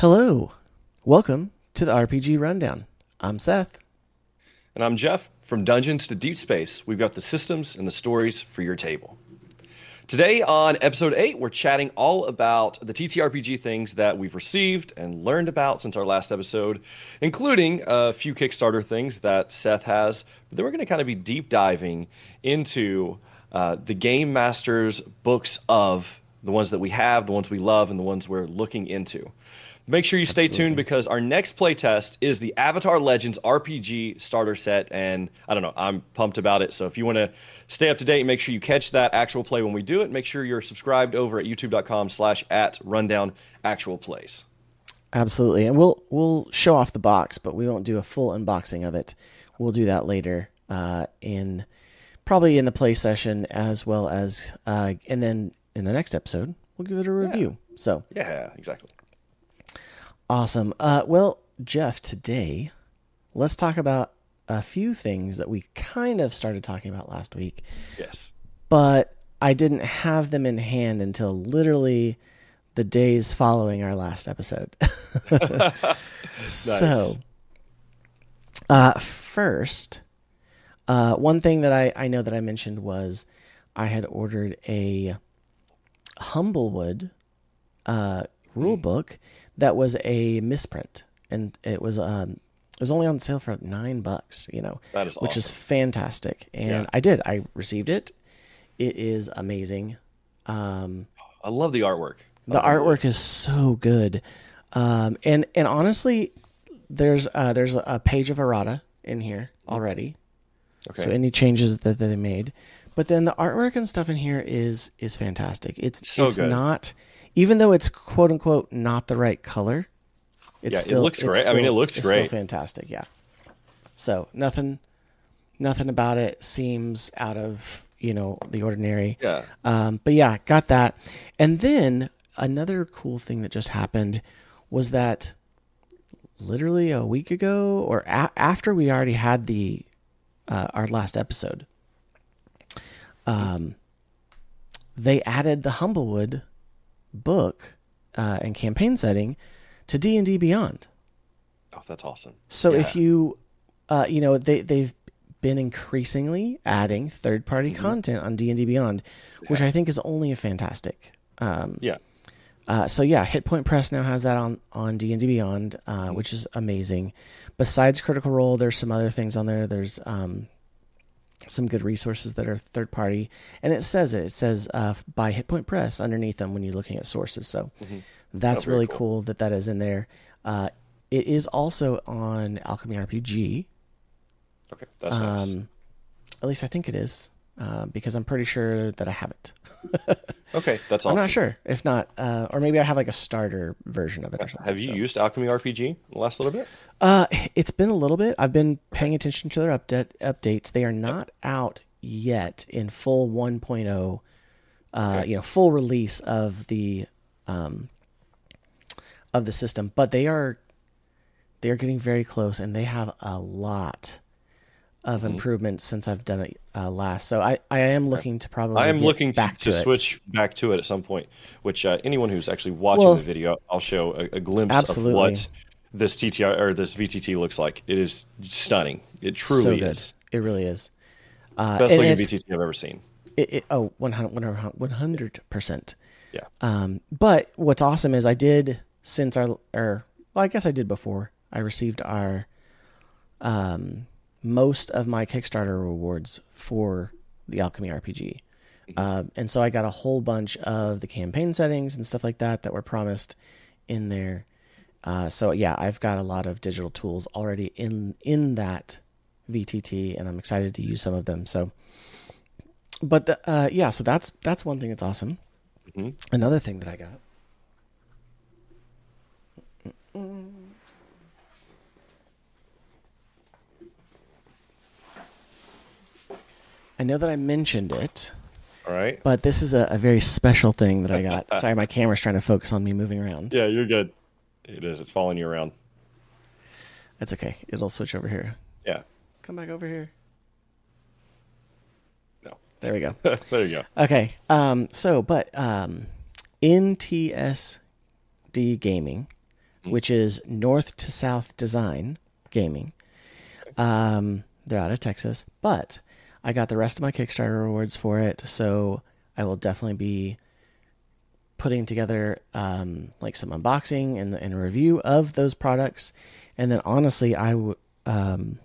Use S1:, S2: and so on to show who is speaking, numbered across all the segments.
S1: Hello. Welcome to the RPG Rundown. I'm Seth.
S2: And I'm Jeff. From Dungeons to Deep Space, we've got the systems and the stories for your table. Today on episode 8, we're chatting all about the TTRPG things that we've received and learned about since our last episode, including a few Kickstarter things that Seth has. But then we're going to kind of be deep diving into uh, the Game Master's books of the ones that we have, the ones we love, and the ones we're looking into. Make sure you stay tuned because our next playtest is the Avatar Legends RPG starter set, and I don't know, I'm pumped about it. So if you want to stay up to date, and make sure you catch that actual play when we do it. Make sure you're subscribed over at youtube.com/slash at rundown actual plays.
S1: Absolutely, and we'll we'll show off the box, but we won't do a full unboxing of it. We'll do that later uh, in probably in the play session as well as, uh, and then in the next episode we'll give it a review. Yeah. So
S2: yeah, exactly.
S1: Awesome. Uh, well, Jeff, today let's talk about a few things that we kind of started talking about last week.
S2: Yes.
S1: But I didn't have them in hand until literally the days following our last episode. So, uh, first, uh, one thing that I, I know that I mentioned was I had ordered a Humblewood uh, rule book that was a misprint, and it was um it was only on sale for nine bucks. You know,
S2: that is
S1: which
S2: awesome.
S1: is fantastic, and
S2: Yeah.
S1: I did. I received it. It is amazing. Um,
S2: I love the artwork.
S1: the artwork is so good, um, and and honestly, there's uh, there's a page of errata in here already.
S2: Okay.
S1: So any changes that they made, but then the artwork and stuff in here is is fantastic. It's
S2: So
S1: it's
S2: good.
S1: not even though it's quote unquote not the right color. It's
S2: Yeah, it
S1: still
S2: looks
S1: it's
S2: great. I mean, it looks
S1: it's
S2: great.
S1: Still fantastic. Yeah. So nothing, nothing about it seems out of you know the ordinary.
S2: Yeah.
S1: Um, but yeah, got that. And then another cool thing that just happened was that literally a week ago or a- after we already had the uh, our last episode, um, they added the Humblewood book uh, and campaign setting to D and D Beyond.
S2: Oh, that's awesome.
S1: So
S2: Yeah.
S1: if you, uh, you know, they they've been increasingly adding third party
S2: Mm-hmm.
S1: content on D and D Beyond, which I think is only a fantastic. Um,
S2: Yeah.
S1: uh, so yeah, Hit Point Press now has that on on D and D Beyond, uh, which is amazing. Besides Critical Role, there's some other things on there. There's um, some good resources that are third party, and it says it. It says uh, by Hit Point Press underneath them when you're looking at sources. So that's
S2: Oh,
S1: really
S2: cool.
S1: cool. that that is in there. Uh, it is also on Alchemy RPG.
S2: Okay. That's nice.
S1: Um, at least I think it is, uh, because I'm pretty sure that I have it.
S2: Okay. That's awesome.
S1: I'm not sure. If not, uh, or maybe I have like a starter version of it or something.
S2: Have you
S1: so.
S2: used Alchemy RPG the last little bit?
S1: Uh, it's been a little bit. I've been paying attention to their update updates. They are not out yet in full 1.0, uh, you know, full release of the um of the system, but they are they are getting very close, and they have a lot of
S2: Mm-hmm.
S1: improvements since I've done it uh, last. So I I am looking to probably
S2: I am looking to,
S1: back
S2: to,
S1: to, it.
S2: switch back to it at some point. Which uh, anyone who's actually watching
S1: Well-
S2: the video, I'll show a, a glimpse
S1: Absolutely.
S2: of what this TTR or this VTT looks like. It is stunning. It truly
S1: so
S2: is
S1: It really is. Uh,
S2: best looking VTT I've ever seen.
S1: It, it, oh, 100 percent.
S2: Yeah.
S1: Um, but what's awesome is I did since our or well, I guess I did before I received our um most of my Kickstarter rewards for the Alchemy RPG. Um, and so I got a whole bunch of the campaign settings and stuff like that that were promised in there. Uh, so yeah, I've got a lot of digital tools already in in that VTT, and I'm excited to use some of them. So, but the, uh, yeah, so that's that's one thing that's awesome.
S2: Mhm.
S1: Another thing that I got. I know that I mentioned it,
S2: All right.
S1: but this is a, a very special thing that I got. Sorry, my camera's trying to focus on me moving around.
S2: Yeah, you're good. It is. It's following you around.
S1: That's okay. It'll switch over here.
S2: Yeah.
S1: Come back over here.
S2: No.
S1: There we go.
S2: there you go.
S1: Okay. Um, so, but um, NTSD Gaming which is North to South Design Gaming. Um, they're out of Texas, but I got the rest of my Kickstarter rewards for it, so I will definitely be putting together um, like some unboxing and, and a review of those products. And then honestly, I w- um,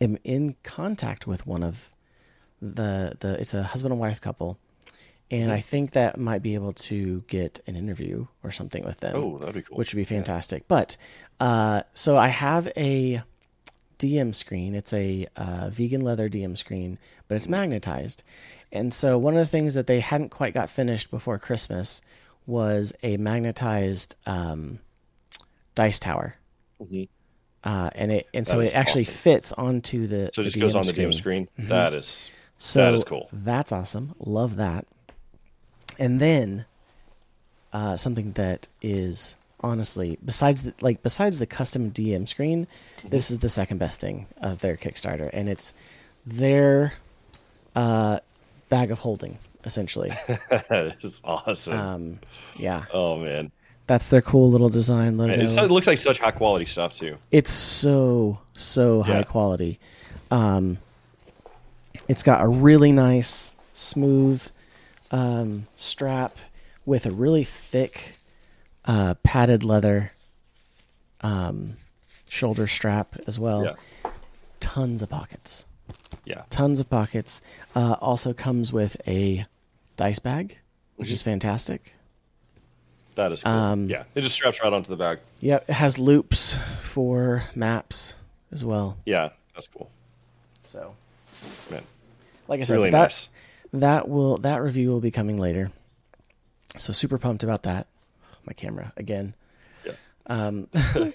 S1: am in contact with one of the the it's a husband and wife couple, and I think that might be able to get an interview or something with them.
S2: Oh, that'd be cool.
S1: Which would be fantastic. But uh, so I have a DM screen. It's a uh, vegan leather DM screen, but it's magnetized. And so one of the things that they hadn't quite got finished before Christmas was a magnetized um, dice tower. Uh, and it and so
S2: Mm-hmm. That
S1: it actually
S2: awesome.
S1: fits onto the
S2: So it
S1: the
S2: just goes
S1: DM
S2: on the
S1: screen.
S2: DM screen. That is
S1: So
S2: That is cool.
S1: That's awesome. Love that. And then uh, something that is honestly besides the, like besides the custom DM screen, this is the second best thing of their Kickstarter, and it's their uh, bag of holding essentially.
S2: that is awesome.
S1: um, yeah,
S2: oh man,
S1: that's their cool little design logo.
S2: Man, it looks like such high quality stuff too.
S1: it's so so high
S2: Yeah.
S1: quality. Um, it's got a really nice, smooth um, strap with a really thick, uh, padded leather um, shoulder strap as well.
S2: Yeah.
S1: Tons of pockets.
S2: Yeah,
S1: Tons of pockets. Uh, also comes with a dice bag, which is fantastic.
S2: that is cool.
S1: Um,
S2: yeah, it just straps right onto the bag.
S1: Yep, it has loops for maps as well.
S2: Yeah, that's cool.
S1: So,
S2: Man,
S1: like I said,
S2: really
S1: that
S2: nice.
S1: that will that review will be coming later. So super pumped about that. My camera again.
S2: Yeah.
S1: Um,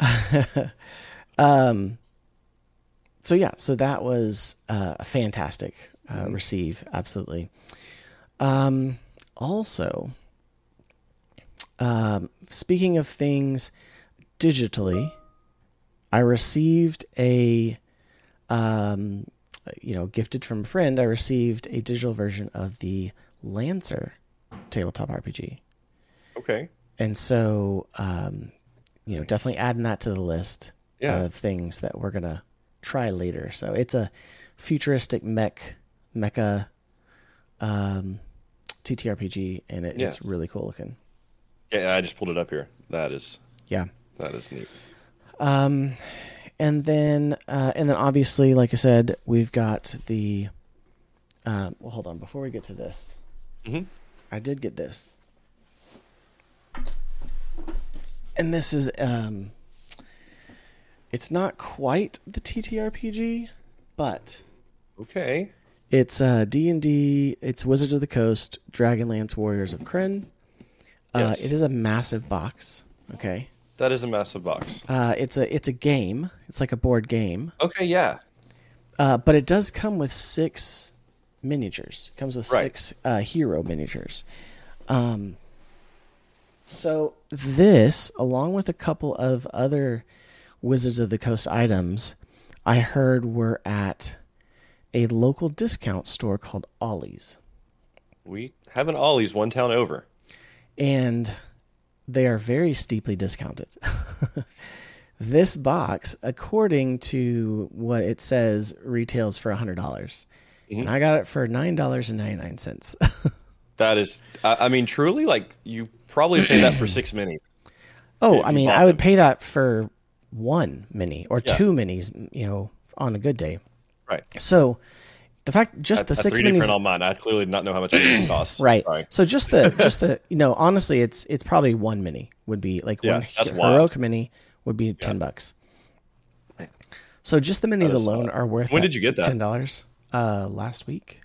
S1: um, so yeah, so that was uh, a fantastic uh, receive, absolutely. Um, also, um, speaking of things digitally, I received a, um, you know, gifted from a friend. I received a digital version of the Lancer tabletop RPG
S2: Okay.
S1: and so um, you know definitely adding that to the list
S2: Yeah.
S1: of things that we're gonna try later so it's a futuristic mech mecha um, ttrpg and it, it's really cool looking
S2: Yeah, I just pulled it up here. That is
S1: yeah
S2: that is neat.
S1: um, and then uh, and then obviously like i said we've got the um, well hold on before we get to this
S2: Mhm.
S1: i did get this and this is um it's not quite the ttrpg but
S2: Okay.
S1: it's uh d&d it's wizards of the coast dragonlance warriors of Krynn uh,
S2: Yes.
S1: it is a massive box okay
S2: That is a massive box.
S1: uh, it's a it's a game it's like a board game
S2: Okay, yeah.
S1: Uh, but it does come with six miniatures. It comes with
S2: Right.
S1: six uh, hero miniatures. Um, so this, along with a couple of other Wizards of the Coast items, I heard were at a local discount store called Ollie's,
S2: We have an Ollie's one town over.
S1: and they are very steeply discounted. this box, according to what it says, retails for hundred dollars. Mm-hmm. And I got it for nine dollars and ninety nine cents.
S2: That is I mean truly like you probably pay that for six minis.
S1: oh, I mean, I would
S2: them.
S1: pay that for one mini or
S2: Yeah.
S1: two minis, you know, on a good day.
S2: Right.
S1: So the fact just the six
S2: 3D
S1: minis,
S2: print on mine. I clearly not know how much these cost.
S1: right?
S2: Sorry.
S1: So just the just the you know, honestly, it's it's probably one mini would be like
S2: Yeah,
S1: one
S2: that's
S1: he-
S2: wild.
S1: heroic mini would be ten bucks. So just the minis alone
S2: solid.
S1: are worth.
S2: When did you get that?
S1: Ten dollars. Uh, last week.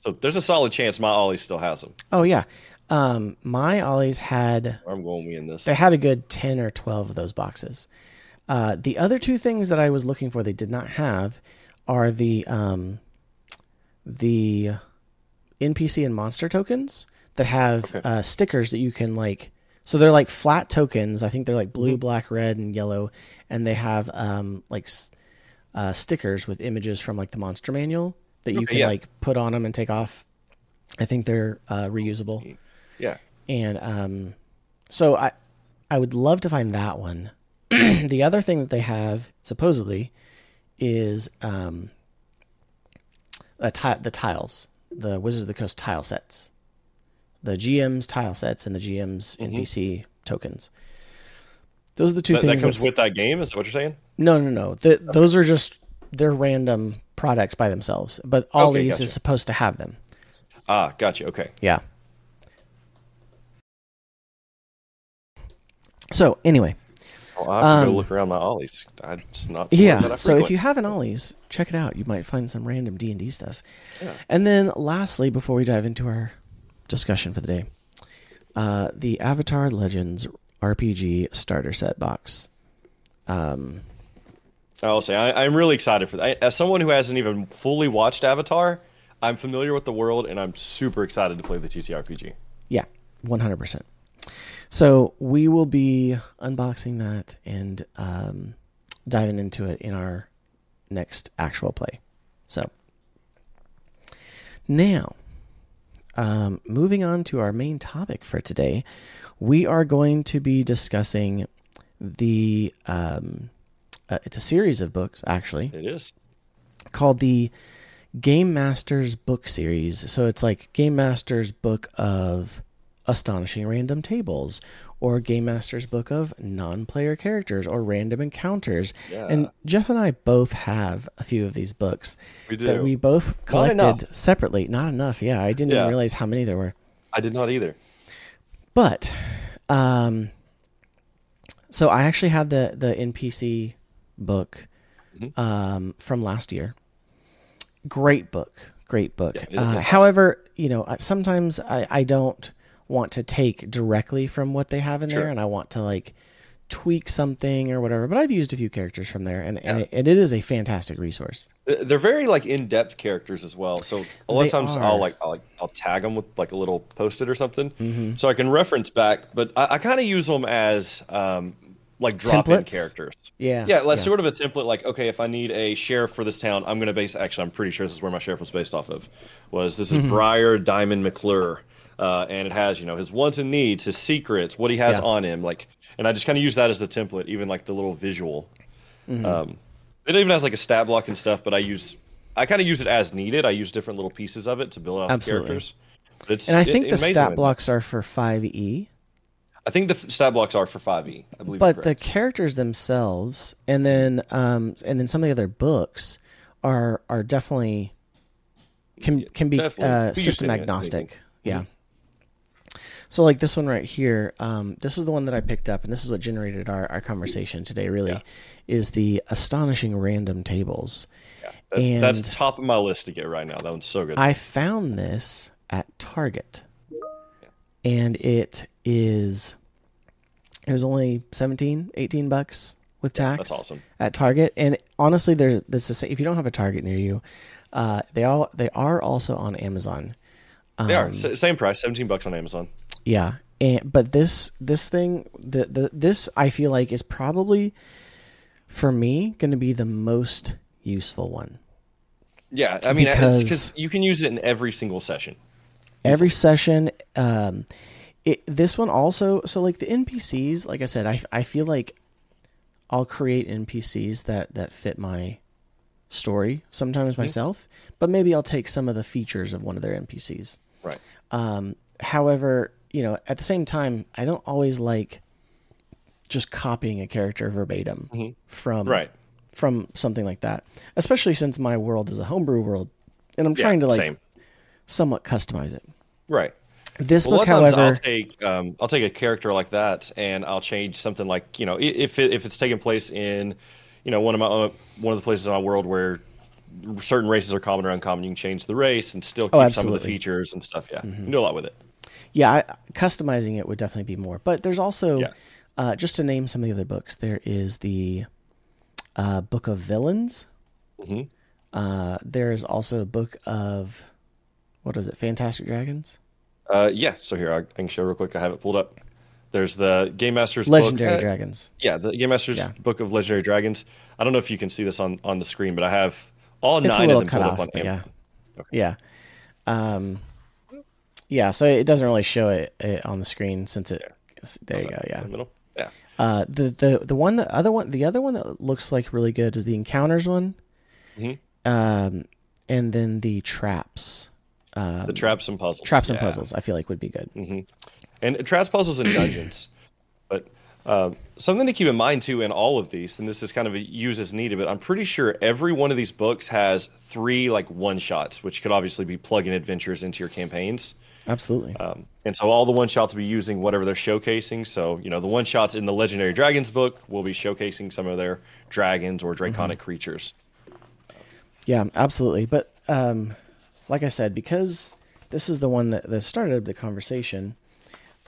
S2: So there's a solid chance my Ollie still has them.
S1: Oh yeah, um, my Ollie's had
S2: I'm going in this.
S1: they had a good 10 or 12 of those boxes. Uh, the other two things that I was looking for they did not have are the um, the NPC and monster tokens that have
S2: Okay.
S1: uh, stickers that you can like. So they're like flat tokens. I think they're like blue, black, red, and yellow, and they have um, like uh, stickers with images from like the monster manual that you
S2: Okay,
S1: can
S2: yeah.
S1: like put on them and take off. I think they're uh, reusable
S2: Yeah.
S1: and um, so I I would love to find that one. the other thing that they have supposedly is um, a ti- the tiles, the Wizards of the Coast tile sets, the GM's tile sets and the GM's NPC tokens. Those are the two
S2: That, that
S1: things
S2: comes with that game. Is that what you're saying?
S1: no, no, no. The, Those are just they're random products by themselves, but Ollie's
S2: gotcha.
S1: is supposed to have them.
S2: Ah, gotcha. Okay.
S1: Yeah. So anyway,
S2: Well, I'll have to
S1: Um,
S2: go look around my ollies. I just not.
S1: yeah. So if you have an Ollie's, check it out. You might find some random D and D stuff. And then lastly, before we dive into our discussion for the day, uh, the Avatar Legends RPG starter set box. Um,
S2: I'll say I, I'm really excited for that. As someone who hasn't even fully watched Avatar, I'm familiar with the world, and I'm super excited to play the TTRPG.
S1: Yeah, 100%. So we will be unboxing that and um, diving into it in our next actual play. So now, um, moving on to our main topic for today, we are going to be discussing the. Um, uh, it's a series of books, actually
S2: It is.
S1: called the Game Masters book series. So it's like Game Masters book of astonishing random tables or Game Masters book of non-player characters or random encounters.
S2: Yeah.
S1: And Jeff and I both have a few of these books
S2: We
S1: that we both collected separately. Not enough. Yeah, I didn't
S2: Yeah.
S1: even realize how many there were.
S2: I did not either.
S1: But um so I actually had the the NPC book
S2: Mm-hmm.
S1: um from last year. Great book. Great book.
S2: Yeah,
S1: uh, however, you know, sometimes I I don't want to take directly from what they have in
S2: Sure.
S1: there and I want to like tweak something or whatever. But I've used a few characters from there and and, it, and it is a fantastic resource.
S2: They're very like in-depth characters as well. So a lot
S1: They
S2: of times
S1: are.
S2: I'll like I'll like I'll tag them with like a little post-it or something,
S1: Mm-hmm.
S2: so I can reference back. But I, I kind of use them as um, like drop-in
S1: Templates?
S2: characters.
S1: Yeah.
S2: Yeah, like sort of a template. Like, okay, if I need a sheriff for this town, I'm going to base. Actually, I'm pretty sure this is where my sheriff was based off of. Was this is
S1: Mm-hmm.
S2: Briar Diamond McClure, uh, and it has you know his wants and needs, his secrets, what he has
S1: Yeah.
S2: on him, like, and I just kind of use that as the template, even like the little visual.
S1: Mm-hmm.
S2: Um, it even has like a stat block and stuff, but I use, I kind of use it as needed. I use different little pieces of it to build out
S1: Absolutely.
S2: characters. It's,
S1: And I
S2: it-
S1: think the stat blocks are for 5e.
S2: I think the f- stat blocks are for five E. I believe.
S1: but the characters themselves and then um and then some of the other books are are definitely can can be
S2: definitely.
S1: uh, system
S2: it,
S1: agnostic yeah so like this one right here um this is the one that i picked up and this is what generated our, our conversation today really
S2: Yeah.
S1: is the astonishing random tables
S2: That-
S1: and-
S2: that's top of my list to get right now. That one's so good.
S1: I found this at Target. And it is it was only 17, 18 bucks with tax.
S2: that's awesome.
S1: At Target. And honestly there's this is if you don't have a Target near you, uh they all they are also on Amazon.
S2: they
S1: um,
S2: are S- same price, seventeen bucks on Amazon.
S1: Yeah. And but this this thing the, the this I feel like is probably for me going to be the most useful one.
S2: Yeah, I mean,
S1: Because-
S2: because you can use it in every single session.
S1: every session um it, this one also so like the npcs like i said I, I feel like i'll create npcs that that fit my story sometimes myself but maybe i'll take some of the features of one of their npcs
S2: Right.
S1: um however you know at the same time i don't always like just copying a character verbatim from
S2: Right.
S1: from something like that especially since my world is a homebrew world and i'm
S2: Yeah,
S1: trying to like
S2: same.
S1: somewhat customize it
S2: Right.
S1: this
S2: Well,
S1: book,
S2: lot of times
S1: however,
S2: I'll take um, I'll take a character like that and I'll change something like you know if it, if it's taking place in you know one of my uh, one of the places in my world where certain races are common or uncommon, you can change the race and still keep
S1: Oh,
S2: some of the features and stuff. Yeah, you can do a lot with it.
S1: Yeah, I, customizing it would definitely be more. But there's also,
S2: Yeah.
S1: uh, just to name some of the other books, there is the uh, Book of Villains.
S2: Mhm.
S1: Uh, there is also a book of what is it? Fantastic Dragons,
S2: Uh, yeah. So here I, I can show real quick. I have it pulled up. There's the Game Masters
S1: Legendary
S2: book. Uh,
S1: Dragons.
S2: Yeah, the Game Masters
S1: Yeah.
S2: book of Legendary Dragons. I don't know if you can see this on, on the screen, but I have all
S1: It's a
S2: nine
S1: little
S2: of them
S1: cut
S2: pulled
S1: off,
S2: up on
S1: yeah,
S2: Amazon.
S1: yeah, um, yeah. So it doesn't really show it, it on the screen since it. There you go. Yeah,
S2: in the middle? Yeah.
S1: Uh, the the the one the other one the other one that looks like really good is the encounters one,
S2: Mhm.
S1: um, and then the traps. Um,
S2: The traps and puzzles.
S1: traps and
S2: Yeah. Mm-hmm.
S1: puzzles. I feel like would be good.
S2: and traps puzzles and dungeons. but uh, something to keep in mind too in all of these, and this is kind of a use as needed, but I'm pretty sure every one of these books has three like one shots, which could obviously be plug-in adventures into your campaigns.
S1: Absolutely.
S2: Um, and so all the one shots will be using whatever they're showcasing. So you know the one shots in the Legendary Dragons book will be showcasing some of their dragons or draconic creatures.
S1: Yeah, absolutely. But um, like I said, because this is the one that, that started the conversation,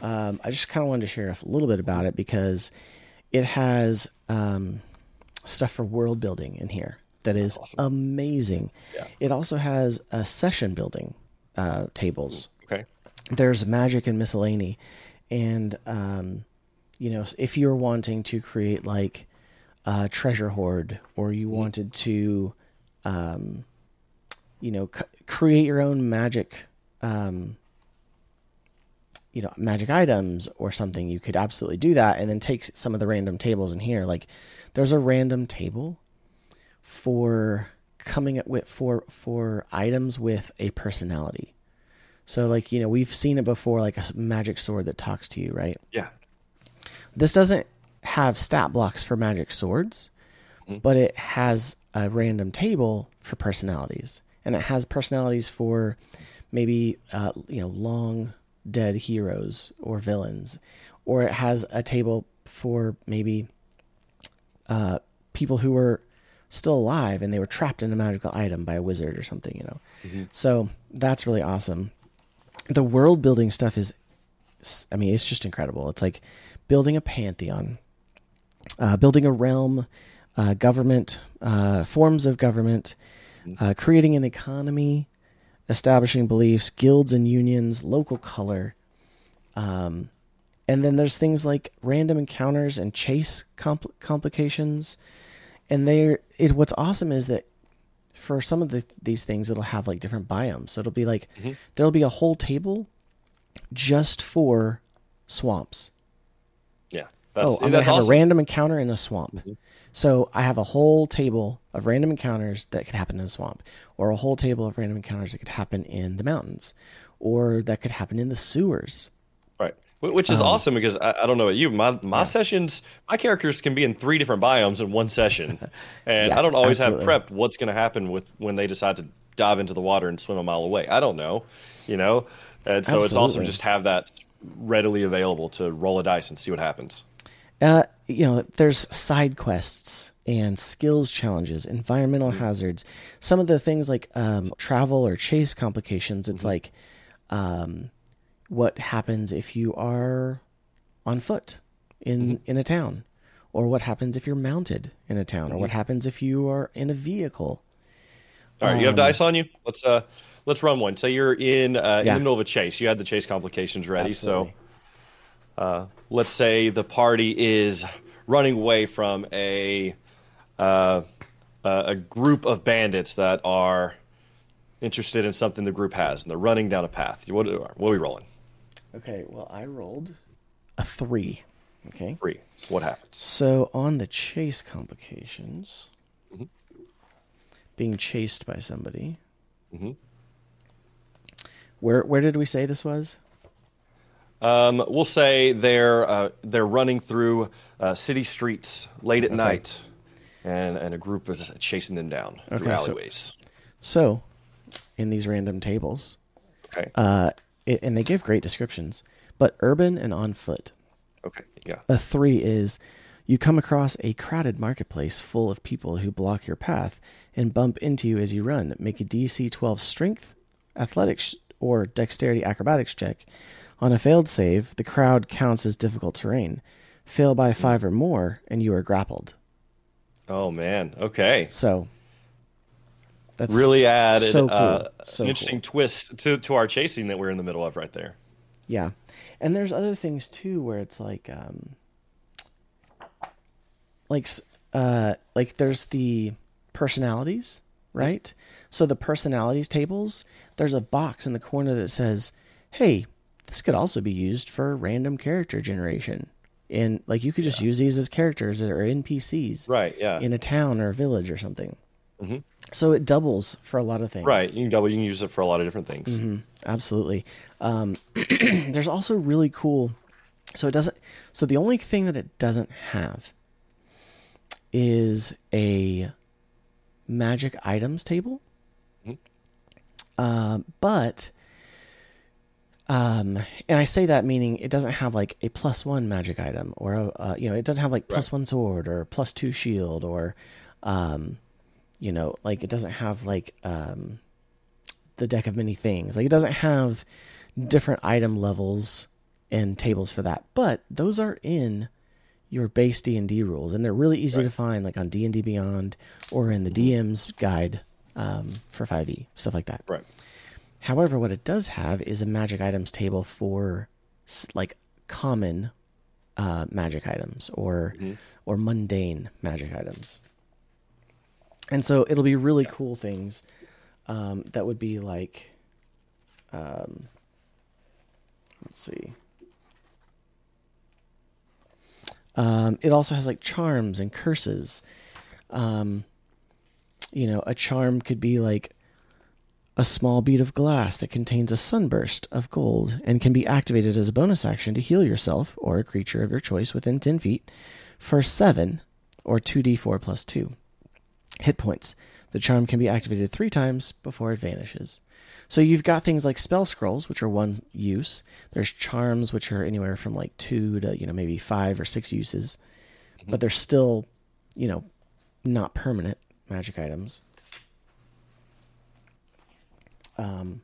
S1: um, I just kind of wanted to share a little bit about it because it has um, stuff for world building in here that is amazing.
S2: Yeah.
S1: It also has a session building uh, tables. There's magic and miscellany, and um, you know if you're wanting to create like a treasure hoard, or you wanted to um, you know, c- create your own magic, um, you know, magic items or something, you could absolutely do that. And then take some of the random tables in here. Like, there's a random table for coming up with for for items with a personality. So, like, you know, we've seen it before, like a magic sword that talks to you, right?
S2: Yeah.
S1: This doesn't have stat blocks for magic swords, but it has a random table for personalities, and it has personalities for maybe uh, you know long dead heroes or villains, or it has a table for maybe uh, people who were still alive and they were trapped in a magical item by a wizard or something, you know. So that's really awesome. The world building stuff is I mean, it's just incredible. It's like building a pantheon, uh, building a realm, uh, government, uh, forms of government, uh, creating an economy, establishing beliefs, guilds and unions, local color. Um, and then there's things like random encounters and chase compl- complications. And they're it. What's awesome is that for some of the, these things, it'll have like different biomes. So it'll be like mm-hmm. there'll be a whole table just for swamps.
S2: Yeah. Oh, that's,
S1: oh, I'm gonna have
S2: awesome.
S1: a random encounter in a swamp. Mm-hmm. So I have a whole table of random encounters that could happen in a swamp, or a whole table of random encounters that could happen in the mountains, or that could happen in the sewers.
S2: Which is awesome because I, I don't know about you. My my sessions, my characters can be in three different biomes in one session, and
S1: Yeah,
S2: I don't always
S1: absolutely.
S2: have prepped what's going to happen with when they decide to dive into the water and swim a mile away. I don't know, you know, and so it's awesome just have that readily available to roll a dice and see what happens.
S1: Uh, you know, there's side quests and skills challenges, environmental hazards. Some of the things like um, travel or chase complications. It's like, um, what happens if you are on foot in in a town, or what happens if you're mounted in a town, or what happens if you are in a vehicle.
S2: All right, you have
S1: Um,
S2: dice on you. Let's uh, let's run one. Say you're in uh, in the middle of a chase. You had the chase complications ready,
S1: Absolutely.
S2: so uh, let's say the party is running away from a uh, a a group of bandits that are interested in something the group has, and they're running down a path. What, what are we rolling?
S1: Okay, well, I rolled a three. Okay.
S2: Three. What happens?
S1: So on the chase complications, being chased by somebody. Where where did we say this was?
S2: Um, we'll say they're uh, they're running through uh, city streets late at night, and and a group is chasing them down through
S1: Okay, so- So, in these random tables,
S2: Okay.
S1: uh, it, and they give great descriptions, but urban and on foot.
S2: okay. Yeah.
S1: A three is you come across a crowded marketplace full of people who block your path and bump into you as you run. Make a DC 12 strength, athletics, or dexterity acrobatics check. On a failed save, the crowd counts as difficult terrain. Fail by five or more, and you are grappled.
S2: Oh man. Okay.
S1: So that's
S2: Really added
S1: so cool.
S2: uh,
S1: so
S2: an
S1: cool.
S2: interesting twist to to our chasing that we're in the middle of right there.
S1: Yeah. And there's other things too where it's like um like uh like there's the personalities, right? So the personalities tables, there's a box in the corner that says, "Hey, this could also be used for random character generation." And like you could just use these as characters or NPCs,
S2: Right. Yeah.
S1: in a town or a village or something.
S2: Mhm.
S1: So it doubles for a lot of things.
S2: Right. You can double. You can use it for a lot of different things.
S1: Mm-hmm. Absolutely. Um, there's also really cool. So it doesn't. So the only thing that it doesn't have is a magic items table. Um, but, um, and I say that meaning it doesn't have like a plus one magic item or a, uh, you know, it doesn't have like plus one sword or plus two shield or, um, you know, like it doesn't have like, um, the deck of many things. Like it doesn't have different item levels and tables for that, but those are in your base D and D rules, and they're really easy to find, like on D and D Beyond or in the DM's guide um, for Five E stuff like that.
S2: Right.
S1: However, what it does have is a magic items table for like common uh, magic items or or mundane magic items. And so it'll be really cool things um, that would be like, um, let's see. Um, it also has like charms and curses. Um, you know, a charm could be like a small bead of glass that contains a sunburst of gold and can be activated as a bonus action to heal yourself or a creature of your choice within 10 feet for 7 or 2d4 plus 2 hit points. The charm can be activated three times before it vanishes. So you've got things like spell scrolls, which are one use. There's charms, which are anywhere from like two to you know maybe five or six uses, but they're still, you know, not permanent magic items. Um,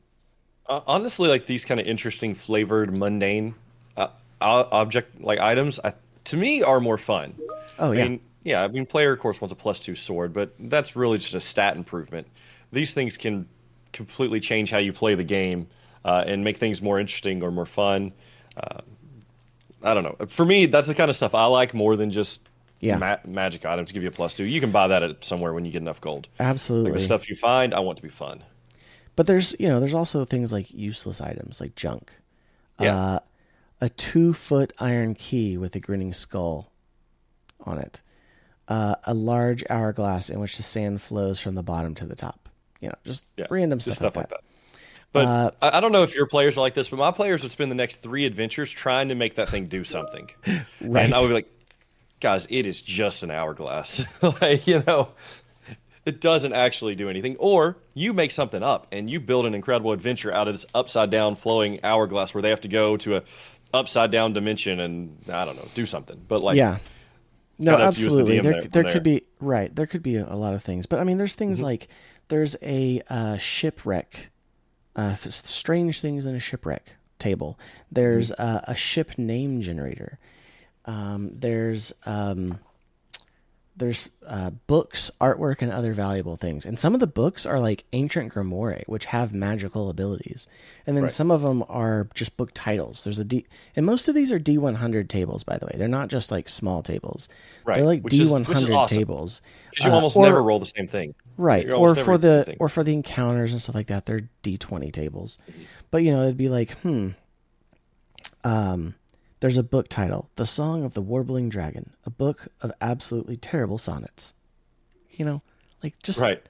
S2: Uh, honestly, like these kind of interesting, flavored, mundane uh, object like items, I, to me, are more fun.
S1: Oh,
S2: I
S1: yeah.
S2: mean, yeah. I mean, player of course wants a plus two sword, but that's really just a stat improvement. These things can completely change how you play the game uh, and make things more interesting or more fun. Uh, I don't know. For me, that's the kind of stuff I like more than just
S1: Yeah.
S2: ma- magic items to give you a plus two. You can buy that at somewhere when you get enough gold.
S1: absolutely.
S2: Like the stuff you find, I want to be fun.
S1: But there's you know there's also things like useless items like junk.
S2: Yeah.
S1: Uh, a two foot iron key with a grinning skull on it. Uh, a large hourglass in which the sand flows from the bottom to the top. You know, just
S2: Yeah,
S1: random
S2: just
S1: stuff, like that.
S2: But
S1: Uh,
S2: I, I don't know if your players are like this, but my players would spend the next three adventures trying to make that thing do something.
S1: Right.
S2: And I would be like, guys, it is just an hourglass. like, you know, it doesn't actually do anything. Or you make something up and you build an incredible adventure out of this upside down flowing hourglass where they have to go to a upside down dimension and I don't know, do something. But like,
S1: yeah. No,
S2: kinda up to you as the
S1: absolutely. There,
S2: there-
S1: there, could be right. There could be a, a lot of things, but I mean, there's
S2: Mm-hmm.
S1: things like there's a uh, shipwreck, uh, th- strange things in a shipwreck table. There's
S2: Mm-hmm.
S1: uh, a ship name generator. Um, there's um, there's uh, books, artwork, and other valuable things. And some of the books are like ancient grimoire, which have magical abilities. And then
S2: Right.
S1: some of them are just book titles. There's a D, and most of these are D100 tables, by the way. They're not just like small tables.
S2: Right,
S1: They're like
S2: which
S1: D100
S2: which is awesome.
S1: tables.
S2: you
S1: Uh,
S2: almost
S1: or-
S2: never roll the same thing.
S1: Right. Or for
S2: the thing.
S1: or for the encounters and stuff like that, they're D twenty tables. But you know, it'd be like, hmm. Um there's a book title, The Song of the Warbling Dragon, a book of absolutely terrible sonnets. You know, like just
S2: Right.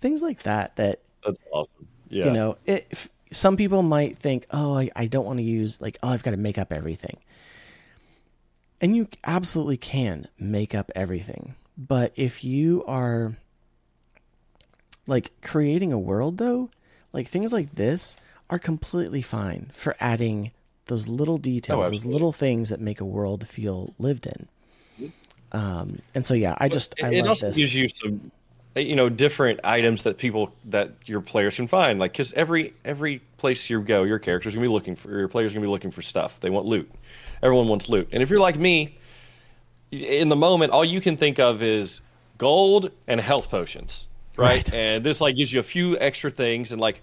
S1: things like that that
S2: That's awesome. Yeah.
S1: you know, it, if some people might think, oh, I, I don't want to use like, oh, I've got to make up everything. And you absolutely can make up everything. But if you are like creating a world though, like things like this are completely fine for adding those little details, those little things that make a world feel lived in. Um, and so yeah, I just I
S2: it
S1: love
S2: also
S1: this.
S2: gives you some uh, you know different items that people that your players can find like because every every place you go your character's gonna be looking for your players gonna be looking for stuff they want loot everyone wants loot and if you're like me in the moment all you can think of is gold and health potions right,
S1: Right.
S2: and this like gives you a few extra things and like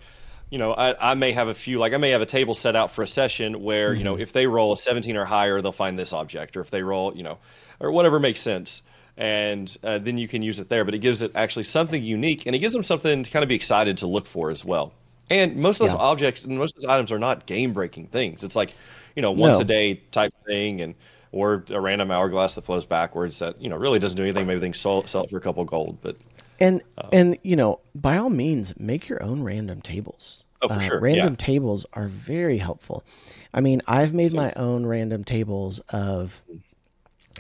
S2: you know I, I may have a few like i may have a table set out for a session where you know if they roll a 17 or higher they'll find this object or if they roll you know or whatever makes sense and uh, then you can use it there but it gives it actually something unique and it gives them something to kind of be excited to look for as well and most of those
S1: Yeah.
S2: objects and most of those items are not game breaking things it's like you know once
S1: No.
S2: a day type thing and or a random hourglass that flows backwards that you know really doesn't do anything. Maybe they can sell, sell it for a couple gold, but
S1: And and you know, by all means, make your own random tables.
S2: Oh, for
S1: Uh,
S2: sure,
S1: Random
S2: yeah.
S1: tables are very helpful. I mean, I've made my own random tables of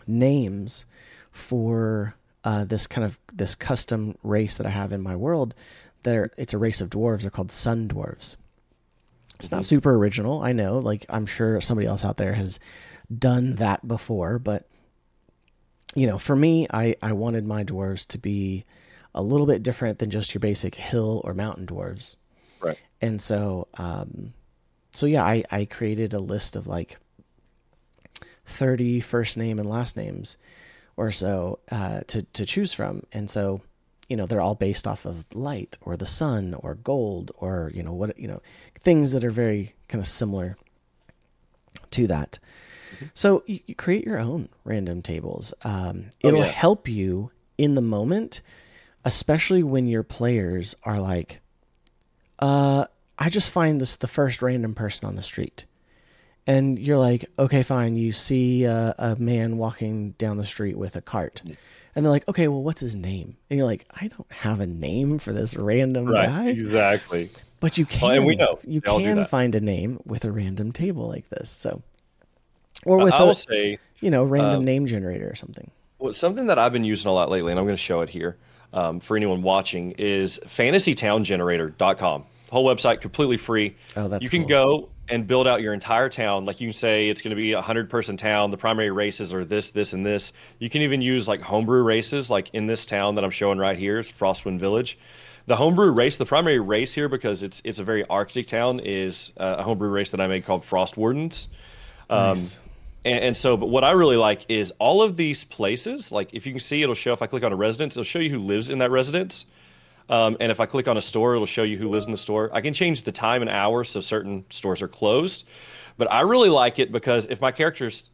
S1: names for uh, this kind of this custom race that I have in my world. There, it's a race of dwarves. They're called sun dwarves. It's not super original, I know. Like I'm sure somebody else out there has done that before, but you know, for me, I I wanted my dwarves to be a little bit different than just your basic hill or mountain dwarves.
S2: right.
S1: And so, um, so yeah, I, I created a list of like 30 first name and last names or so, uh, to, to choose from. And so, you know, they're all based off of light or the sun or gold or, you know, what, you know, things that are very kind of similar to that. So you, you create your own random tables. Um, it'll
S2: yeah.
S1: help you in the moment, especially when your players are like, uh, I just find this the first random person on the street. And you're like, okay, fine. You see a, a man walking down the street with a cart. And they're like, okay, well, what's his name? And you're like, I don't have a name for this random
S2: Right.
S1: guy.
S2: Exactly.
S1: But you can,
S2: Well, and we know.
S1: you
S2: They
S1: can find a name with a random table like this. So, or with
S2: I
S1: a,
S2: say
S1: you know, random
S2: um,
S1: name generator or something.
S2: Well, something that I've been using a lot lately, and I'm going to show it here um, for anyone watching, is fantasytowngenerator.com. Whole website completely free.
S1: Oh, that's
S2: You can
S1: cool.
S2: go and build out your entire town. Like you can say it's going to be a hundred person town. The primary races are this, this, and this. You can even use like homebrew races, like in this town that I'm showing right here is Frostwind Village. The homebrew race, the primary race here, because it's it's a very Arctic town, is uh, a homebrew race that I made called Frost Wardens.
S1: nice.
S2: And, and so, but what I really like is all of these places. Like, if you can see, it'll show if I click on a residence, it'll show you who lives in that residence. Um, and if I click on a store, it'll show you who lives in the store. I can change the time and hour so certain stores are closed. But I really like it because if my characters,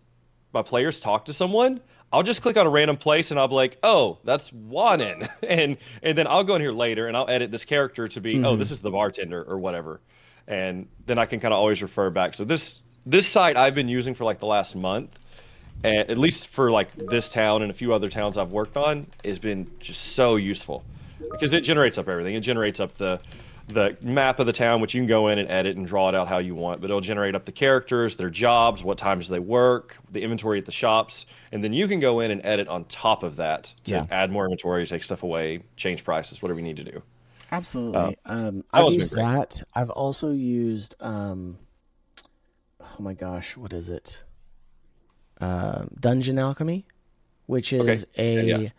S2: my players talk to someone, I'll just click on a random place and I'll be like, oh, that's Wanen. and and then I'll go in here later and I'll edit this character to be, oh, this is the bartender or whatever. And then I can kind of always refer back. So this this site I've been using for like the last month, and at least for like this town and a few other towns I've worked on, has been just so useful because it generates up everything. It generates up the the map of the town, which you can go in and edit and draw it out how you want. But it'll generate up the characters, their jobs, what times they work, the inventory at the shops, and then you can go in and edit on top of that to
S1: Yeah.
S2: add more inventory, take stuff away, change prices, whatever you need to do.
S1: Absolutely. um,
S2: that
S1: I've used that. I've also used, um, oh my gosh, what is it? Uh, Dungeon Alchemy, which is
S2: Yeah,
S1: a
S2: yeah.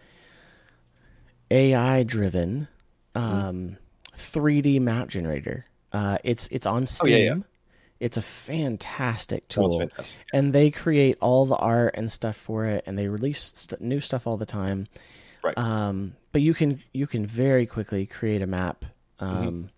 S1: AI driven um, 3D map generator. Uh, it's it's on Steam.
S2: Oh, yeah, yeah.
S1: It's a fantastic tool,
S2: fantastic.
S1: and they create all the art and stuff for it, and they release st- new stuff all the time.
S2: Right.
S1: Um, but you can you can very quickly create a map. Um,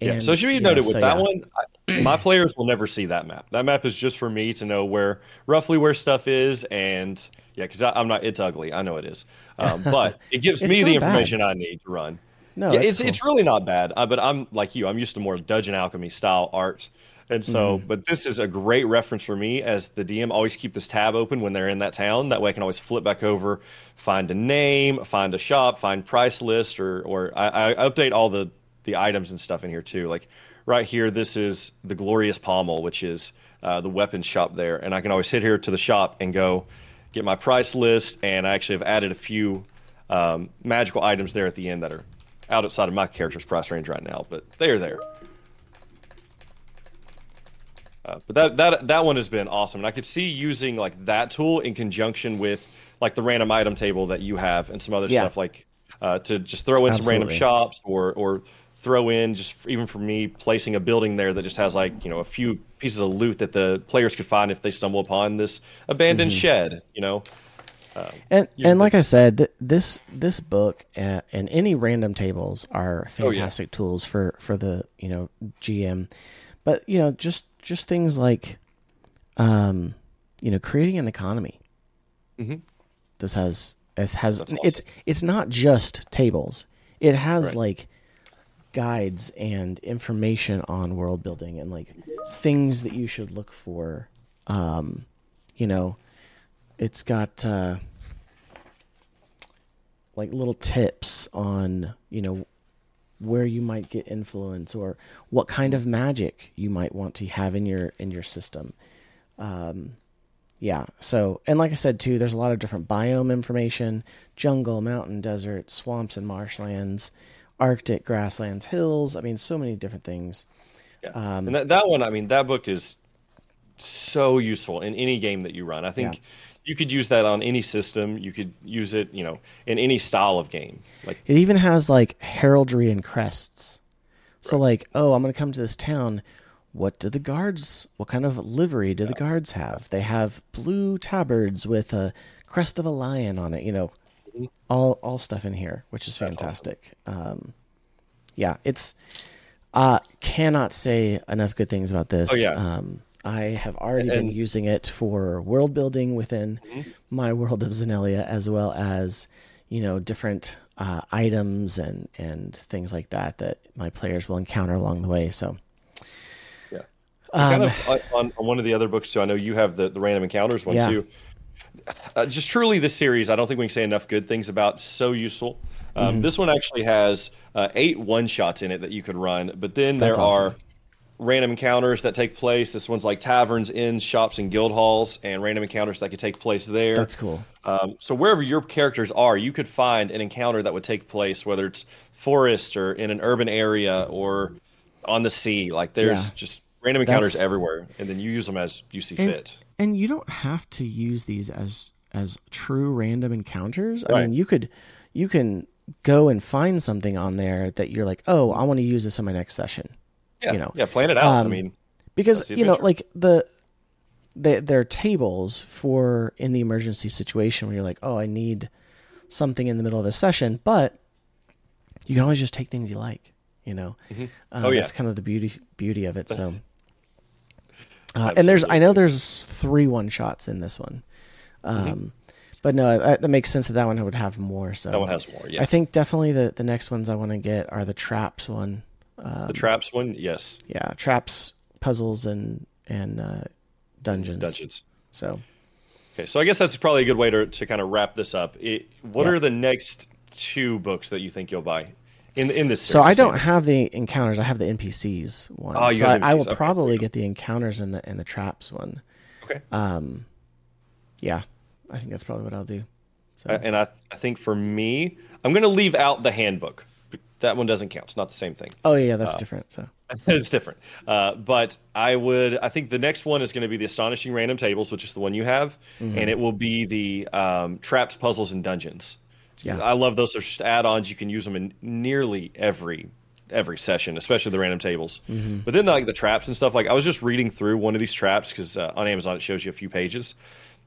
S2: Mm-hmm. yeah. So it should be
S1: you know,
S2: noted with
S1: so,
S2: that
S1: yeah.
S2: one, I, my players will never see that map. That map is just for me to know where roughly where stuff is, and yeah, because I'm not. It's ugly. I know it is, um, but it gives me the
S1: not bad.
S2: information I need to run.
S1: No,
S2: yeah,
S1: it's
S2: it's
S1: cool.
S2: it's really not bad. Uh, but I'm like you. I'm used to more Dungeon Alchemy style art, and so.
S1: Mm-hmm.
S2: But this is a great reference for me as the DM. Always keep this tab open when they're in that town. That way, I can always flip back over, find a name, find a shop, find price list, or or I, I update all the the items and stuff in here too. Like right here, this is the Glorious Pommel, which is uh, the weapons shop there, and I can always hit here to the shop and go get my price list. And I actually have added a few um, magical items there at the end that are out outside of my character's price range right now, but they are there. Uh, but that that that one has been awesome, and I could see using like that tool in conjunction with like the random item table that you have and some other
S1: Yeah.
S2: stuff like uh, to just throw in some random shops or or throw in just even for me placing a building there that just has like you know a few pieces of loot that the players could find if they stumble upon this abandoned
S1: Mm-hmm.
S2: shed. You know,
S1: And and like I said, th- this this book uh, and any random tables are
S2: Oh, yeah.
S1: fantastic tools for for the you know GM, but you know just just things like, um, you know, creating an economy.
S2: Mhm.
S1: This has this has it's it's not just tables. It has
S2: Right.
S1: like guides and information on world building and like things that you should look for. Um, you know, it's got uh, like little tips on you know where you might get influence or what kind of magic you might want to have in your in your system. Um, yeah. So, and like I said too, there's a lot of different biome information: jungle, mountain, desert, swamps, and marshlands, Arctic grasslands, hills. I mean, so many different things.
S2: Yeah. Um, and that, that one, I mean, that book is so useful in any game that you run. I think yeah. you could use that on any system. You could use it, you know, in any style of game. Like
S1: it even has like heraldry and crests. So right. like, oh, I'm going to come to this town. What do the guards? What kind of livery do yeah. the guards have? They have blue tabards with a crest of a lion on it. You know, mm-hmm. all all stuff in here, which is fantastic. Awesome. Um, yeah, it's. Uh, cannot say enough good things about this.
S2: Oh yeah.
S1: Um, I have already and, been using it for world building within mm-hmm. my world of Zanelia, as well as you know different uh, items and and things like that that my players will encounter along the way. So.
S2: Yeah, um, kind of on, on, one of the other books too. I know you have the, the random encounters one yeah. too. Uh, just truly, this series, I don't think we can say enough good things about. So useful. Um, mm-hmm. This one actually has uh, eight one shots in it that you could run, but then That's there awesome. are random encounters that take place. This one's like taverns, inns, shops, and guild halls, and random encounters that could take place there.
S1: That's cool.
S2: Um, so wherever your characters are, you could find an encounter that would take place, whether it's forest or in an urban area or on the sea. Like there's yeah. just random encounters That's... everywhere, and then you use them as you see
S1: and,
S2: fit.
S1: And you don't have to use these as as true random encounters. I mean, you could you can go and find something on there that you're like, oh, I want to use this in my next session
S2: yeah,
S1: you know,
S2: yeah, plan it out. Um, I mean,
S1: because you know, like the they, there are tables for in the emergency situation where you're like, oh, I need something in the middle of a session, but you can always just take things you like. You know,
S2: mm-hmm. um, oh yeah,
S1: that's kind of the beauty beauty of it. So, uh, and there's I know there's three one shots in this one. Mm-hmm. Um, mm-hmm. But no, that, that, makes sense that that one would have more. So
S2: that one has more. Yeah,
S1: I think definitely the the next ones I want to get are the traps one
S2: um, the traps one, yes.
S1: Yeah, traps, puzzles, and and uh, dungeons.
S2: Dungeons.
S1: So.
S2: Okay, so I guess that's probably a good way to, to kind of wrap this up. It, what yeah. are the next two books that you think you'll buy in in this?
S1: So I don't have the encounters. I have the NPCs one. Oh, you so I, I, will okay, probably get the encounters and the and the traps one.
S2: Okay.
S1: Um, yeah, I think that's probably what I'll do.
S2: So. And I I think for me, I'm going to leave out the handbook that one doesn't count. It's not the same thing.
S1: Oh yeah, that's uh, different. So
S2: it's different. Uh, but I would. I think the next one is going to be the astonishing random tables, which is the one you have, mm-hmm. and it will be the um, traps, puzzles, and dungeons. Yeah, I love those. They're just add-ons. You can use them in nearly every every session, especially the random tables. Mm-hmm. But then like the traps and stuff. Like I was just reading through one of these traps because uh, on Amazon it shows you a few pages.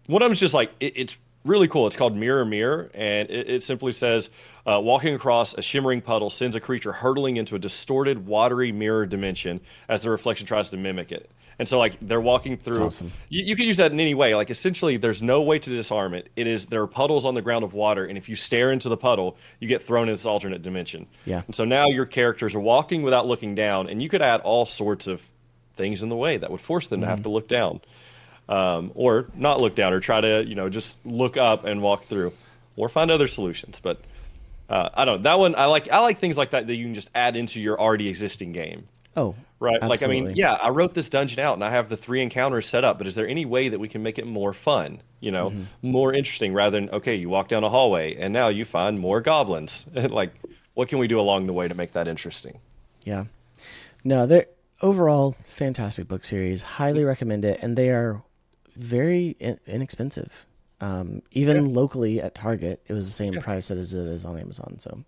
S2: One of them is just like it, it's really cool. It's called Mirror Mirror, and it, it simply says uh, walking across a shimmering puddle sends a creature hurtling into a distorted, watery mirror dimension as the reflection tries to mimic it. And so, like, they're walking through.
S1: Awesome.
S2: You, you can use that in any way. Like, essentially, there's no way to disarm it. It is there are puddles on the ground of water, and if you stare into the puddle, you get thrown in this alternate dimension.
S1: Yeah.
S2: And so now your characters are walking without looking down, and you could add all sorts of things in the way that would force them mm-hmm. to have mm-hmm. to look down um, or not look down or try to you know just look up and walk through or find other solutions but uh, i don't know that one i like i like things like that that you can just add into your already existing game
S1: oh
S2: right absolutely. like i mean yeah i wrote this dungeon out and i have the three encounters set up but is there any way that we can make it more fun you know mm-hmm. more interesting rather than okay you walk down a hallway and now you find more goblins like what can we do along the way to make that interesting
S1: yeah no they're overall fantastic book series highly recommend it and they are very in- inexpensive. Um, even yeah. locally at Target, it was the same yeah. price as it is on Amazon. So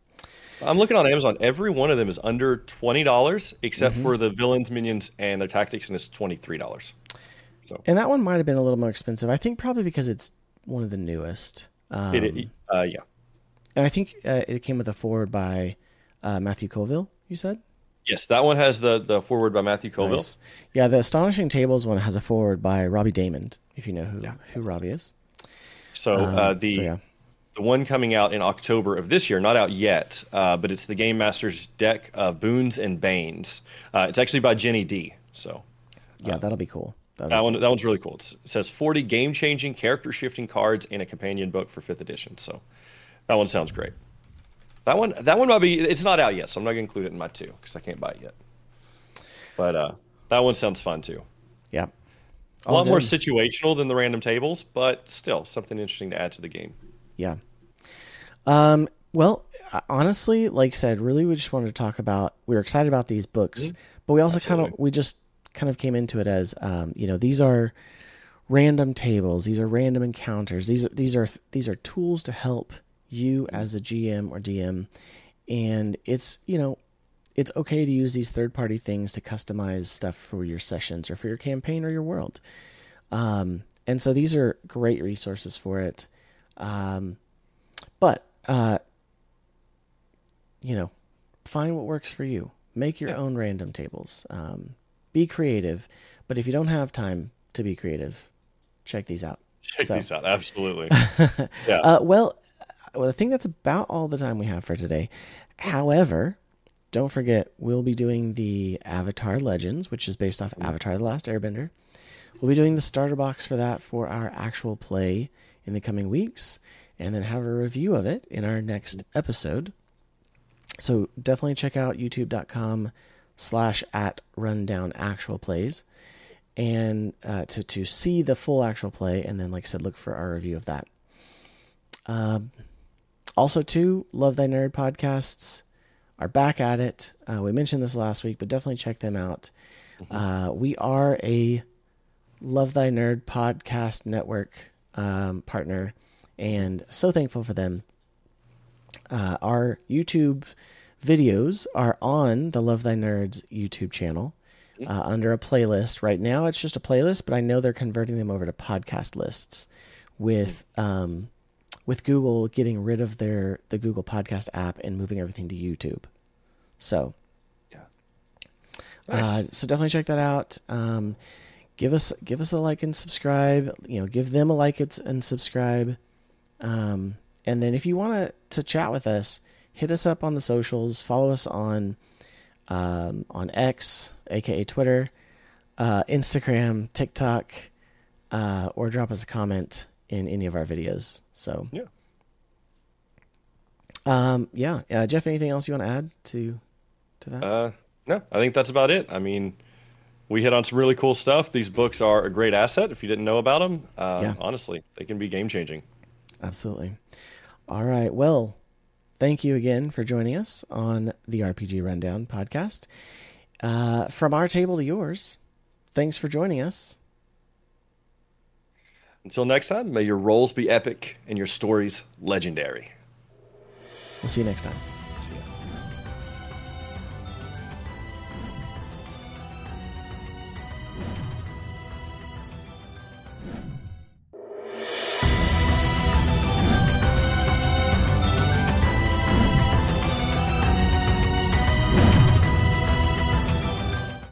S2: I'm looking on Amazon. Every one of them is under twenty dollars, except mm-hmm. for the villains, minions, and their tactics, and it's twenty three dollars.
S1: So and that one might have been a little more expensive. I think probably because it's one of the newest. Um,
S2: it, uh, yeah.
S1: And I think uh, it came with a foreword by uh, Matthew Colville. You said.
S2: Yes, that one has the the foreword by Matthew Colville. Nice.
S1: Yeah, the Astonishing Tables one has a foreword by Robbie Daymond, if you know who yeah. who Robbie is.
S2: So uh, um, the so, yeah. The one coming out in October of this year, not out yet, uh, but it's the Game Master's deck of Boons and Banes. Uh, it's actually by Jenny D. So
S1: yeah, that'll be cool. That'd
S2: That
S1: be
S2: one that one's really cool. It's, it says 40 game changing, character shifting cards and a companion book for fifth edition. So that one sounds great. That one that one might be it's not out yet, so I'm not gonna include it in my two because I can't buy it yet. But uh, that one sounds fun too.
S1: Yeah.
S2: A
S1: All
S2: lot more situational than the random tables, but still something interesting to add to the game.
S1: Yeah. Um, well, uh, honestly, like I said, really, we just wanted to talk about. We were excited about these books, but we also kind of we just kind of came into it as, um, you know, these are random tables. These are random encounters. These are these are these are tools to help you as a GM or DM, and it's you know. It's okay to use these third party things to customize stuff for your sessions or for your campaign or your world. Um, and so these are great resources for it. Um, but uh, you know, find what works for you. Make your
S2: Yeah.
S1: own random tables. Um, be creative, but if you don't have time to be creative, check these out.
S2: Check
S1: So-
S2: these out. Absolutely. yeah.
S1: Uh, well, well, I think that's about all the time we have for today. However, don't forget we'll be doing the Avatar Legends, which is based off Avatar: The Last Airbender. We'll be doing the starter box for that for our actual play in the coming weeks, and then have a review of it in our next episode. So definitely check out youtube.com slash at rundown actual plays and uh, to, to see the full actual play and then like I said look for our review of that. Um, also too, Love Thy Nerd podcasts are back at it. Uh, we mentioned this last week, but definitely check them out. Uh, we are a Love Thy Nerd podcast network um, partner, and so thankful for them. Uh, our YouTube videos are on the Love Thy Nerds YouTube channel uh, under a playlist. Right now, it's just a playlist, but I know they're converting them over to podcast lists with um, with Google getting rid of their the Google Podcast app and moving everything to YouTube. So,
S2: yeah.
S1: uh, so definitely check that out. Um, give us give us a like and subscribe. You know, give them a like and subscribe. Um, and then if you want to to chat with us, hit us up on the socials. Follow us on um, on X, aka Twitter, uh, Instagram, TikTok, uh, or drop us a comment in any of our videos. So
S2: Yeah.
S1: um, yeah, uh, Jeff. Anything else you want to add to to that?
S2: Uh, no, I think that's about it. I mean, we hit on some really cool stuff. These books are a great asset if you didn't know about them. Uh,
S1: Yeah.
S2: Honestly, they can be game changing.
S1: Absolutely. All right. Well, thank you again for joining us on the RPG Rundown podcast. Uh, from our table to yours, thanks for joining us.
S2: Until next time, may your rolls be epic and your stories legendary.
S1: We'll see you next time.